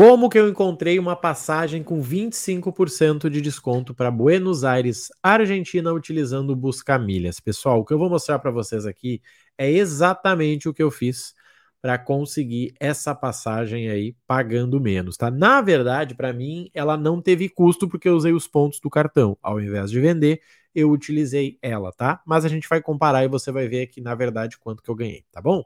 Como que eu encontrei uma passagem com 25% de desconto para Buenos Aires, Argentina, utilizando o Busca Milhas? Pessoal, o que eu vou mostrar para vocês aqui é exatamente o que eu fiz para conseguir essa passagem aí pagando menos, tá? Na verdade, para mim, ela não teve custo porque eu usei os pontos do cartão. Ao invés de vender, eu utilizei ela, tá? Mas a gente vai comparar e você vai ver aqui, na verdade, quanto que eu ganhei, tá bom?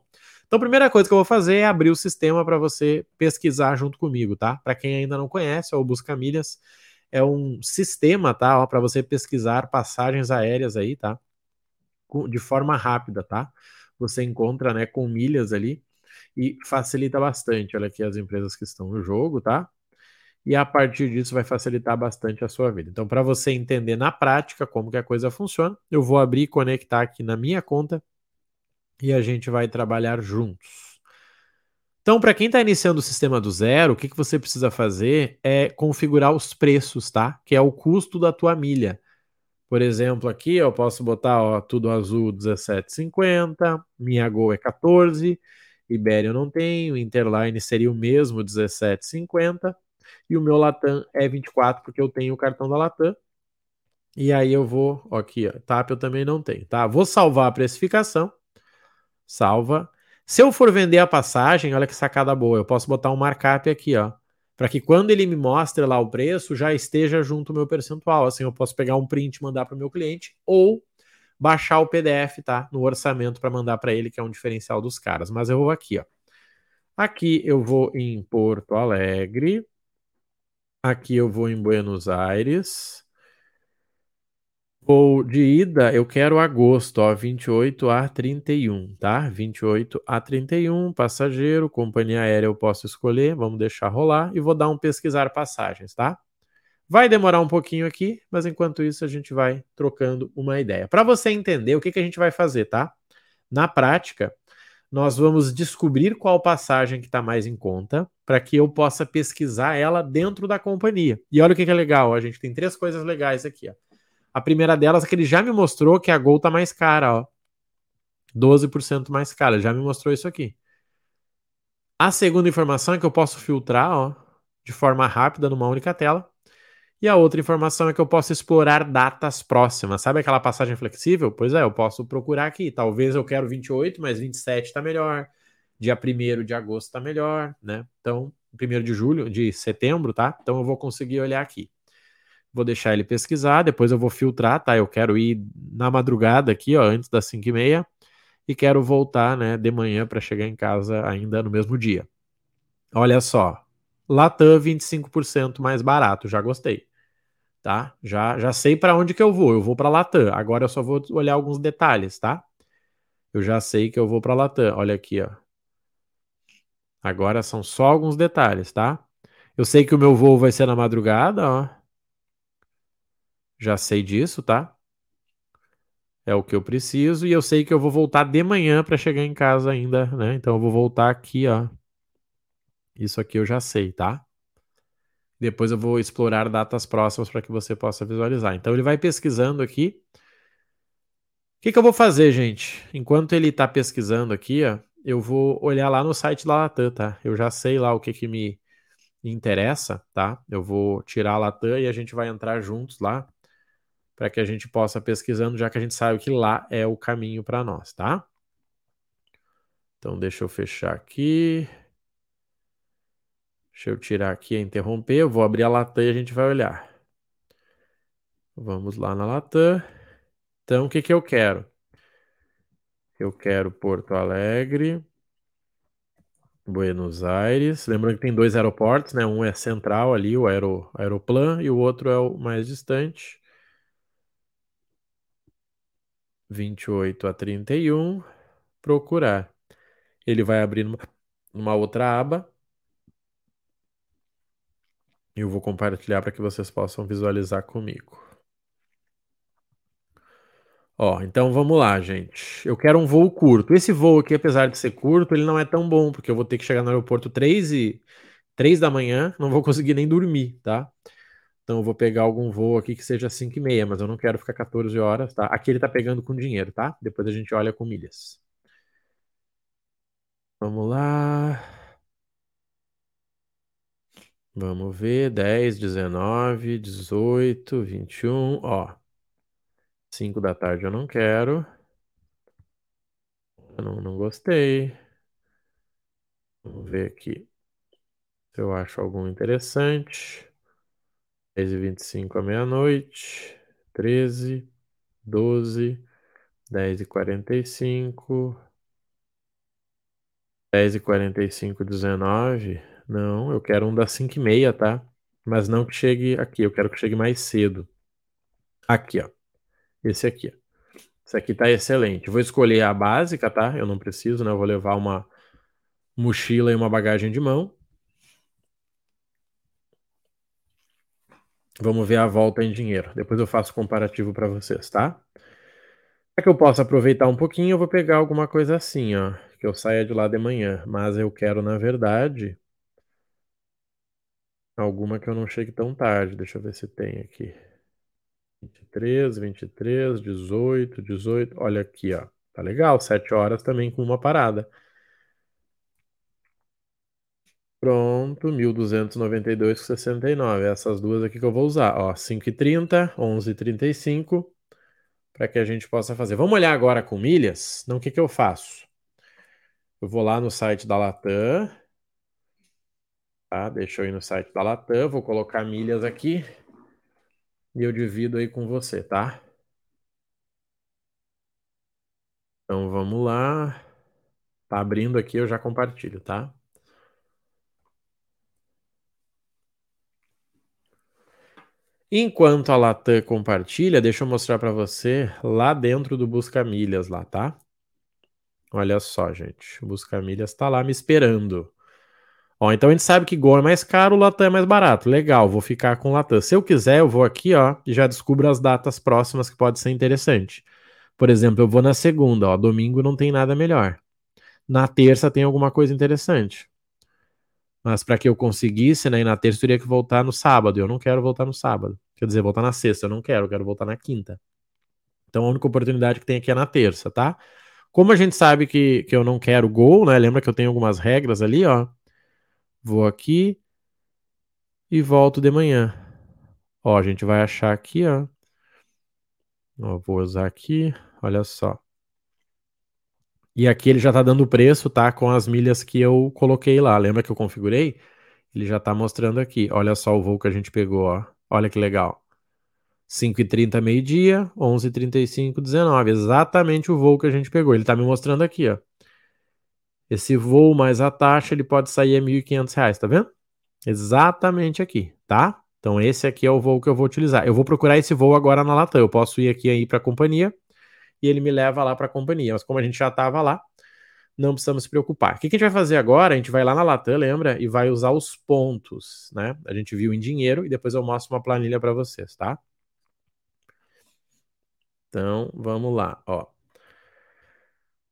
Então, a primeira coisa que eu vou fazer é abrir o sistema para você pesquisar junto comigo, tá? Para quem ainda não conhece, é o Busca Milhas é um sistema, tá? Para você pesquisar passagens aéreas aí, tá? De forma rápida, tá? Você encontra, né, com milhas ali e facilita bastante. Olha aqui as empresas que estão no jogo, tá? E a partir disso vai facilitar bastante a sua vida. Então, para você entender na prática como que a coisa funciona, eu vou abrir e conectar aqui na minha conta e a gente vai trabalhar juntos. Então, para quem está iniciando o sistema do zero, o que, que você precisa fazer é configurar os preços, tá? Que é o custo da tua milha. Por exemplo, aqui eu posso botar ó, tudo azul 17,50, minha Gol é 14, Ibéria eu não tenho, Interline seria o mesmo 17,50 e o meu Latam é 24 porque eu tenho o cartão da Latam. E aí eu vou, ó, aqui, ó, TAP eu também não tenho, tá? Vou salvar a precificação salva. Se eu for vender a passagem, olha que sacada boa, eu posso botar um markup aqui, ó, para que quando ele me mostre lá o preço, já esteja junto o meu percentual. Assim eu posso pegar um print e mandar para o meu cliente ou baixar o PDF, tá? No orçamento para mandar para ele, que é um diferencial dos caras. Mas eu vou aqui, ó. Aqui eu vou em Porto Alegre. Aqui eu vou em Buenos Aires. Vou de ida, eu quero agosto, ó, 28 a 31, tá? 28 a 31, passageiro, companhia aérea eu posso escolher, vamos deixar rolar e vou dar um pesquisar passagens, tá? Vai demorar um pouquinho aqui, mas enquanto isso a gente vai trocando uma ideia. Para você entender o que, que a gente vai fazer, tá? Na prática, nós vamos descobrir qual passagem que está mais em conta para que eu possa pesquisar ela dentro da companhia. E olha o que, que é legal, a gente tem três coisas legais aqui, ó. A primeira delas é que ele já me mostrou que a Gol tá mais cara, ó. 12% mais cara, já me mostrou isso aqui. A segunda informação é que eu posso filtrar, ó, de forma rápida numa única tela. E a outra informação é que eu posso explorar datas próximas. Sabe aquela passagem flexível? Pois é, eu posso procurar aqui. Talvez eu quero 28, mas 27 está melhor. Dia 1 de agosto está melhor, né? Então, 1 de julho, de setembro, tá? Então eu vou conseguir olhar aqui vou deixar ele pesquisar, depois eu vou filtrar, tá? Eu quero ir na madrugada aqui, ó, antes das 5 e meia, e quero voltar, né, de manhã para chegar em casa ainda no mesmo dia. Olha só, Latam 25% mais barato, já gostei, tá? Já, já sei para onde que eu vou, eu vou para Latam. Agora eu só vou olhar alguns detalhes, tá? Eu já sei que eu vou para Latam. Olha aqui, ó. Agora são só alguns detalhes, tá? Eu sei que o meu voo vai ser na madrugada, ó. Já sei disso, tá? É o que eu preciso e eu sei que eu vou voltar de manhã para chegar em casa ainda, né? Então eu vou voltar aqui, ó. Isso aqui eu já sei, tá? Depois eu vou explorar datas próximas para que você possa visualizar. Então ele vai pesquisando aqui. O que, que eu vou fazer, gente? Enquanto ele está pesquisando aqui, ó, eu vou olhar lá no site da Latam, tá? Eu já sei lá o que, que me interessa, tá? Eu vou tirar a Latam e a gente vai entrar juntos lá para que a gente possa pesquisando, já que a gente sabe que lá é o caminho para nós, tá? Então deixa eu fechar aqui. Deixa eu tirar aqui e interromper. Eu vou abrir a Latam e a gente vai olhar. Vamos lá na Latam. Então, o que, que eu quero? Eu quero Porto Alegre, Buenos Aires. Lembrando que tem dois aeroportos, né? Um é central ali, o Aero, Aeroplan, e o outro é o mais distante. 28 a 31, procurar. Ele vai abrir numa, numa outra aba. Eu vou compartilhar para que vocês possam visualizar comigo. Ó, então vamos lá, gente. Eu quero um voo curto. Esse voo aqui, apesar de ser curto, ele não é tão bom, porque eu vou ter que chegar no aeroporto 3 e 3 da manhã, não vou conseguir nem dormir, tá? Então eu vou pegar algum voo aqui que seja 5 e meia, mas eu não quero ficar 14 horas, tá? Aqui ele tá pegando com dinheiro, tá? Depois a gente olha com milhas. Vamos lá. Vamos ver, 10, 19, 18, 21, ó. 5 da tarde eu não quero. Eu não, não gostei. Vamos ver aqui se eu acho algum interessante. 10 e 25 à meia-noite. 13, 12, 10 e 45. 10 e 45, 19. Não, eu quero um das 5 e meia, tá? Mas não que chegue aqui, eu quero que chegue mais cedo. Aqui, ó. Esse aqui. Esse aqui tá excelente. Vou escolher a básica, tá? Eu não preciso, né? Eu vou levar uma mochila e uma bagagem de mão. Vamos ver a volta em dinheiro. Depois eu faço comparativo para vocês, tá? Para que eu possa aproveitar um pouquinho, eu vou pegar alguma coisa assim, ó, que eu saia de lá de manhã. Mas eu quero, na verdade, alguma que eu não chegue tão tarde. Deixa eu ver se tem aqui. 23, 23, 18, 18. Olha aqui, ó. Tá legal, 7 horas também com uma parada. Pronto, 1292,69. Essas duas aqui que eu vou usar, ó, 5,30, 11,35, para que a gente possa fazer. Vamos olhar agora com milhas? Então, o que que eu faço? Eu vou lá no site da Latam, tá? Deixa eu ir no site da Latam, vou colocar milhas aqui e eu divido aí com você, tá? Então, vamos lá. Tá abrindo aqui, eu já compartilho, tá? Enquanto a Latam compartilha, deixa eu mostrar para você lá dentro do Busca Milhas lá, tá? Olha só, gente. O Busca Milhas está lá me esperando. Ó, então a gente sabe que Gol é mais caro, Latam é mais barato. Legal, vou ficar com Latam. Se eu quiser, eu vou aqui, ó, e já descubro as datas próximas que pode ser interessante. Por exemplo, eu vou na segunda, ó, domingo não tem nada melhor. Na terça tem alguma coisa interessante. Mas para que eu conseguisse, né, e na terça eu teria que voltar no sábado. Eu não quero voltar no sábado. Quer dizer, voltar na sexta, eu não quero, eu quero voltar na quinta. Então a única oportunidade que tem aqui é na terça, tá? Como a gente sabe que, que eu não quero gol, né? Lembra que eu tenho algumas regras ali, ó. Vou aqui e volto de manhã. Ó, a gente vai achar aqui, ó. ó vou usar aqui, olha só. E aqui ele já tá dando preço, tá? Com as milhas que eu coloquei lá. Lembra que eu configurei? Ele já tá mostrando aqui. Olha só o voo que a gente pegou, ó. Olha que legal. 5h30, meio-dia, 11h35, 19. Exatamente o voo que a gente pegou. Ele tá me mostrando aqui, ó. Esse voo mais a taxa, ele pode sair a R$ 1.500, tá vendo? Exatamente aqui, tá? Então esse aqui é o voo que eu vou utilizar. Eu vou procurar esse voo agora na Latam. Eu posso ir aqui aí para a companhia e ele me leva lá para a companhia. Mas como a gente já estava lá, não precisamos se preocupar. O que a gente vai fazer agora? A gente vai lá na Latam, lembra? E vai usar os pontos, né? A gente viu em dinheiro e depois eu mostro uma planilha para vocês, tá? Então, vamos lá, ó.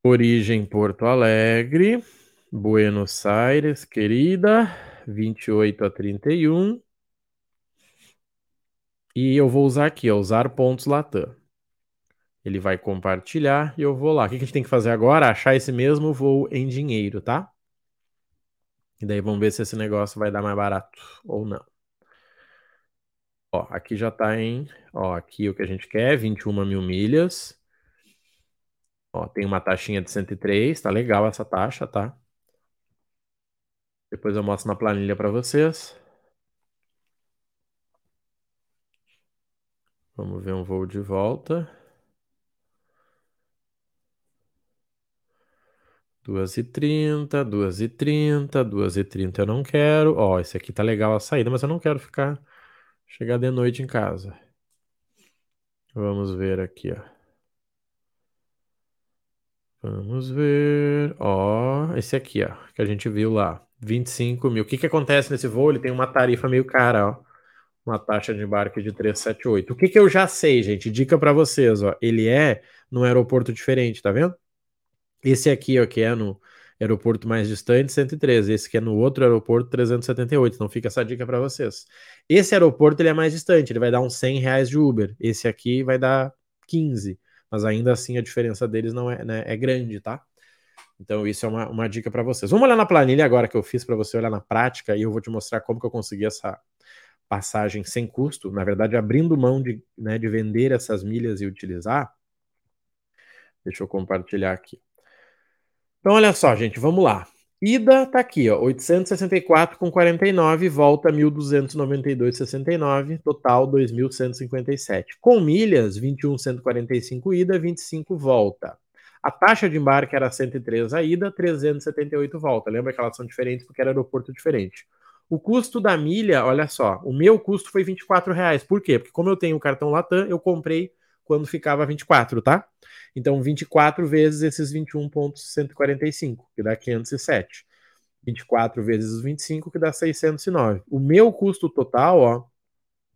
Origem Porto Alegre, Buenos Aires, querida, 28 a 31. E eu vou usar aqui, ó, usar pontos Latam. Ele vai compartilhar e eu vou lá. O que a gente tem que fazer agora? Achar esse mesmo voo em dinheiro, tá? E daí vamos ver se esse negócio vai dar mais barato ou não. Ó, aqui já tá em, ó, aqui o que a gente quer, 21 mil milhas. Ó, tem uma taxinha de 103, tá legal essa taxa, tá? Depois eu mostro na planilha para vocês. Vamos ver um voo de volta. 2h30, 2h30, 2h30 eu não quero. Ó, esse aqui tá legal a saída, mas eu não quero ficar chegar de noite em casa. Vamos ver aqui, ó. Vamos ver. Ó, esse aqui, ó, que a gente viu lá. 25 mil. O que que acontece nesse voo? Ele tem uma tarifa meio cara, ó. Uma taxa de embarque de 378. O que que eu já sei, gente? Dica para vocês, ó. Ele é num aeroporto diferente, tá vendo? Esse aqui, ó, que é no aeroporto mais distante, 113. Esse que é no outro aeroporto, 378. Então fica essa dica para vocês. Esse aeroporto ele é mais distante, ele vai dar uns 100 reais de Uber. Esse aqui vai dar 15. Mas ainda assim a diferença deles não é, né, é grande, tá? Então, isso é uma, uma dica para vocês. Vamos olhar na planilha agora que eu fiz para você olhar na prática e eu vou te mostrar como que eu consegui essa passagem sem custo, na verdade, abrindo mão de, né, de vender essas milhas e utilizar. Deixa eu compartilhar aqui. Então, olha só, gente, vamos lá. Ida tá aqui, ó, 864 com 49, volta 1292,69, total 2157. Com milhas, 21,145 ida, 25 volta. A taxa de embarque era 103 a ida, 378 volta. Lembra que elas são diferentes porque era aeroporto diferente. O custo da milha, olha só, o meu custo foi 24 reais. Por quê? Porque como eu tenho o cartão Latam, eu comprei quando ficava 24, tá? Então, 24 vezes esses 21,145, que dá 507. 24 vezes os 25, que dá 609. O meu custo total, ó, o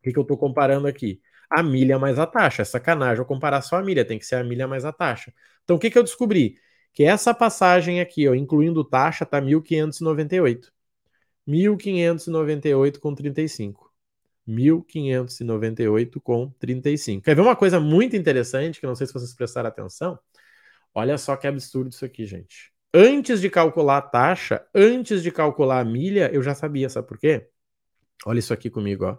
que, que eu estou comparando aqui? A milha mais a taxa. É sacanagem eu comparar só a milha, tem que ser a milha mais a taxa. Então, o que, que eu descobri? Que essa passagem aqui, ó, incluindo taxa, tá 1.598. 1.598,35. 1.598,35. Quer ver uma coisa muito interessante, que não sei se vocês prestaram atenção? Olha só que absurdo isso aqui, gente. Antes de calcular a taxa, antes de calcular a milha, eu já sabia, sabe por quê? Olha isso aqui comigo, ó.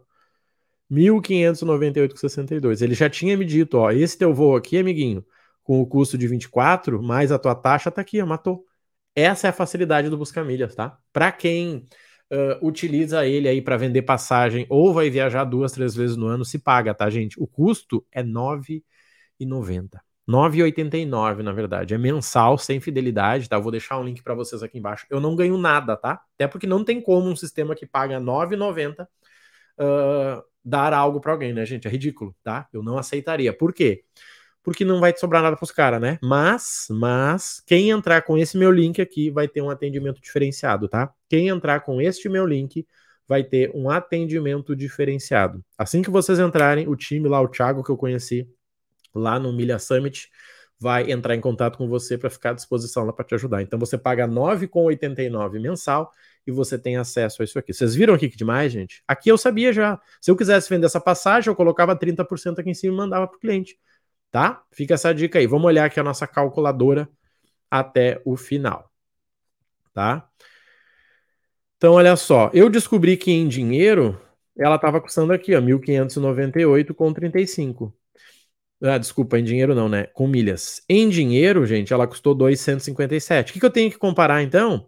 1.598,62. Ele já tinha me dito, ó, esse teu voo aqui, amiguinho, com o custo de 24, mais a tua taxa tá aqui, ó, matou. Essa é a facilidade do busca milhas, tá? Para quem uh, utiliza ele aí para vender passagem ou vai viajar duas, três vezes no ano, se paga, tá, gente? O custo é R$ 9,90. 9,89 na verdade. É mensal, sem fidelidade, tá? Eu vou deixar um link para vocês aqui embaixo. Eu não ganho nada, tá? Até porque não tem como um sistema que paga 9,90 uh, dar algo para alguém, né, gente? É ridículo, tá? Eu não aceitaria. Por quê? Não vai te sobrar nada pros caras, né? Mas, mas, quem entrar com esse meu link aqui vai ter um atendimento diferenciado, tá? Quem entrar com este meu link vai ter um atendimento diferenciado. Assim que vocês entrarem, o time lá, o Thiago que eu conheci lá no Milha Summit, vai entrar em contato com você para ficar à disposição lá para te ajudar. Então você paga R$ 9,89 mensal e você tem acesso a isso aqui. Vocês viram aqui que demais, gente? Aqui eu sabia já. Se eu quisesse vender essa passagem, eu colocava 30% aqui em cima e mandava para o cliente. Tá? Fica essa dica aí. Vamos olhar aqui a nossa calculadora até o final. Tá? Então, olha só. Eu descobri que em dinheiro ela estava custando aqui, ó, 1.598,35. Ah, desculpa, em dinheiro não, né? Com milhas. Em dinheiro, gente, ela custou 2,157. O que, que eu tenho que comparar então?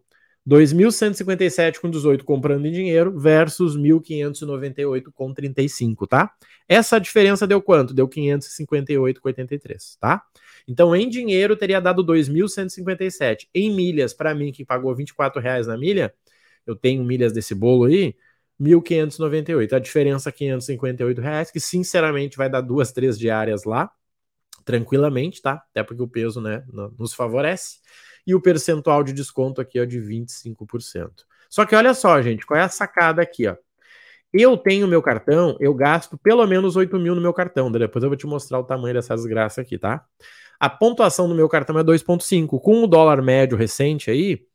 2.157 com 18 comprando em dinheiro versus 1.598 com 35, tá? Essa diferença deu quanto? Deu 558 com 83, tá? Então, em dinheiro, teria dado 2.157. Em milhas, para mim, que pagou 24 reais na milha, eu tenho milhas desse bolo aí, 1.598. A diferença, 558 reais, que sinceramente vai dar duas, três diárias lá, tranquilamente, tá? Até porque o peso, né, nos favorece e o percentual de desconto aqui é de 25%. Só que olha só, gente, qual é a sacada aqui, ó? Eu tenho meu cartão, eu gasto pelo menos 8 mil no meu cartão. Depois eu vou te mostrar o tamanho dessa desgraça aqui, tá? A pontuação do meu cartão é 2,5. Com o dólar médio recente aí,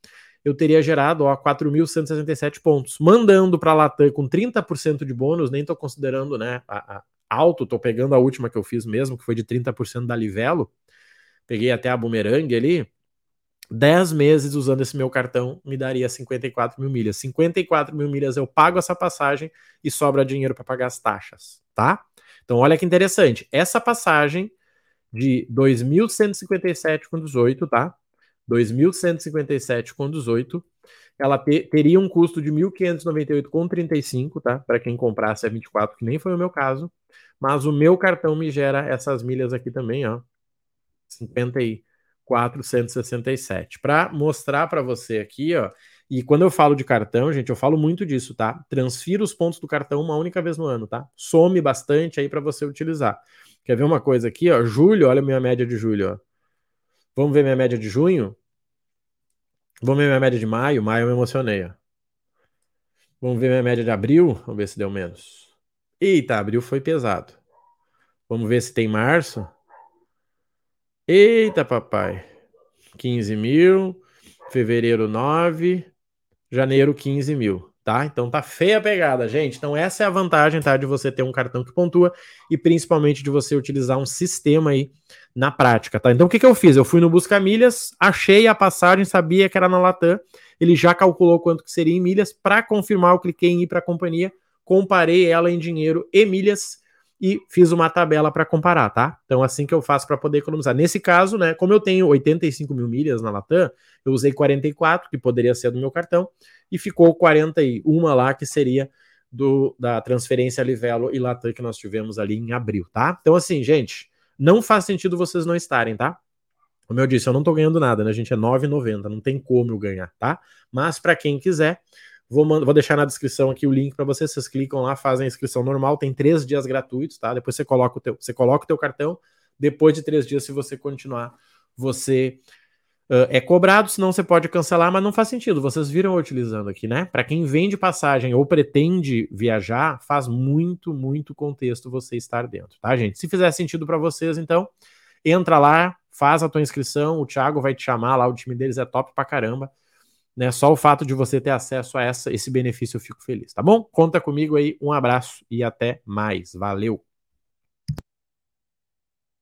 eu teria gerado 4.167 pontos. Mandando para a Latam com 30% de bônus, nem estou considerando né, a, a alto, estou pegando a última que eu fiz mesmo, que foi de 30% da Livelo. Peguei até a Boomerang ali. 10 meses usando esse meu cartão me daria 54 mil milhas. 54 mil milhas eu pago essa passagem e sobra dinheiro para pagar as taxas, tá? Então, olha que interessante. Essa passagem de 2.157 com 18, tá? 2.157 com 18, ela te, teria um custo de 1.598 com 35, tá? Para quem comprasse a 24, que nem foi o meu caso. Mas o meu cartão me gera essas milhas aqui também, ó. 50 e 467. Para mostrar para você aqui, ó, e quando eu falo de cartão, gente, eu falo muito disso, tá? Transfira os pontos do cartão uma única vez no ano, tá? Some bastante aí para você utilizar. Quer ver uma coisa aqui, ó? Julho, olha a minha média de julho, ó. Vamos ver minha média de junho? Vamos ver minha média de maio? Maio eu me emocionei, ó. Vamos ver minha média de abril? Vamos ver se deu menos. Eita, abril foi pesado. Vamos ver se tem março. Eita, papai. 15 mil. Fevereiro, 9. Janeiro, 15 mil. tá? Então tá feia a pegada, gente. Então essa é a vantagem, tá, de você ter um cartão que pontua e principalmente de você utilizar um sistema aí na prática, tá? Então o que que eu fiz? Eu fui no Busca Milhas, achei a passagem, sabia que era na Latam, ele já calculou quanto que seria em milhas, para confirmar eu cliquei em ir para a companhia, comparei ela em dinheiro e milhas e fiz uma tabela para comparar, tá? Então, assim que eu faço para poder economizar. Nesse caso, né, como eu tenho 85 mil milhas na Latam, eu usei 44, que poderia ser do meu cartão, e ficou 41 lá, que seria do, da transferência Livelo e Latam que nós tivemos ali em abril, tá? Então, assim, gente, não faz sentido vocês não estarem, tá? Como eu disse, eu não tô ganhando nada, né? A gente é 9,90, não tem como eu ganhar, tá? Mas para quem quiser, Vou, vou deixar na descrição aqui o link para vocês. Vocês clicam lá, fazem a inscrição normal. Tem três dias gratuitos, tá? Depois você coloca o teu, você coloca o teu cartão. Depois de três dias, se você continuar, você uh, é cobrado. Senão você pode cancelar, mas não faz sentido. Vocês viram utilizando aqui, né? Para quem vende passagem ou pretende viajar, faz muito, muito contexto você estar dentro, tá, gente? Se fizer sentido para vocês, então entra lá, faz a tua inscrição. O Thiago vai te chamar lá. O time deles é top pra caramba. Né? Só o fato de você ter acesso a essa, esse benefício eu fico feliz, tá bom? Conta comigo aí, um abraço e até mais. Valeu!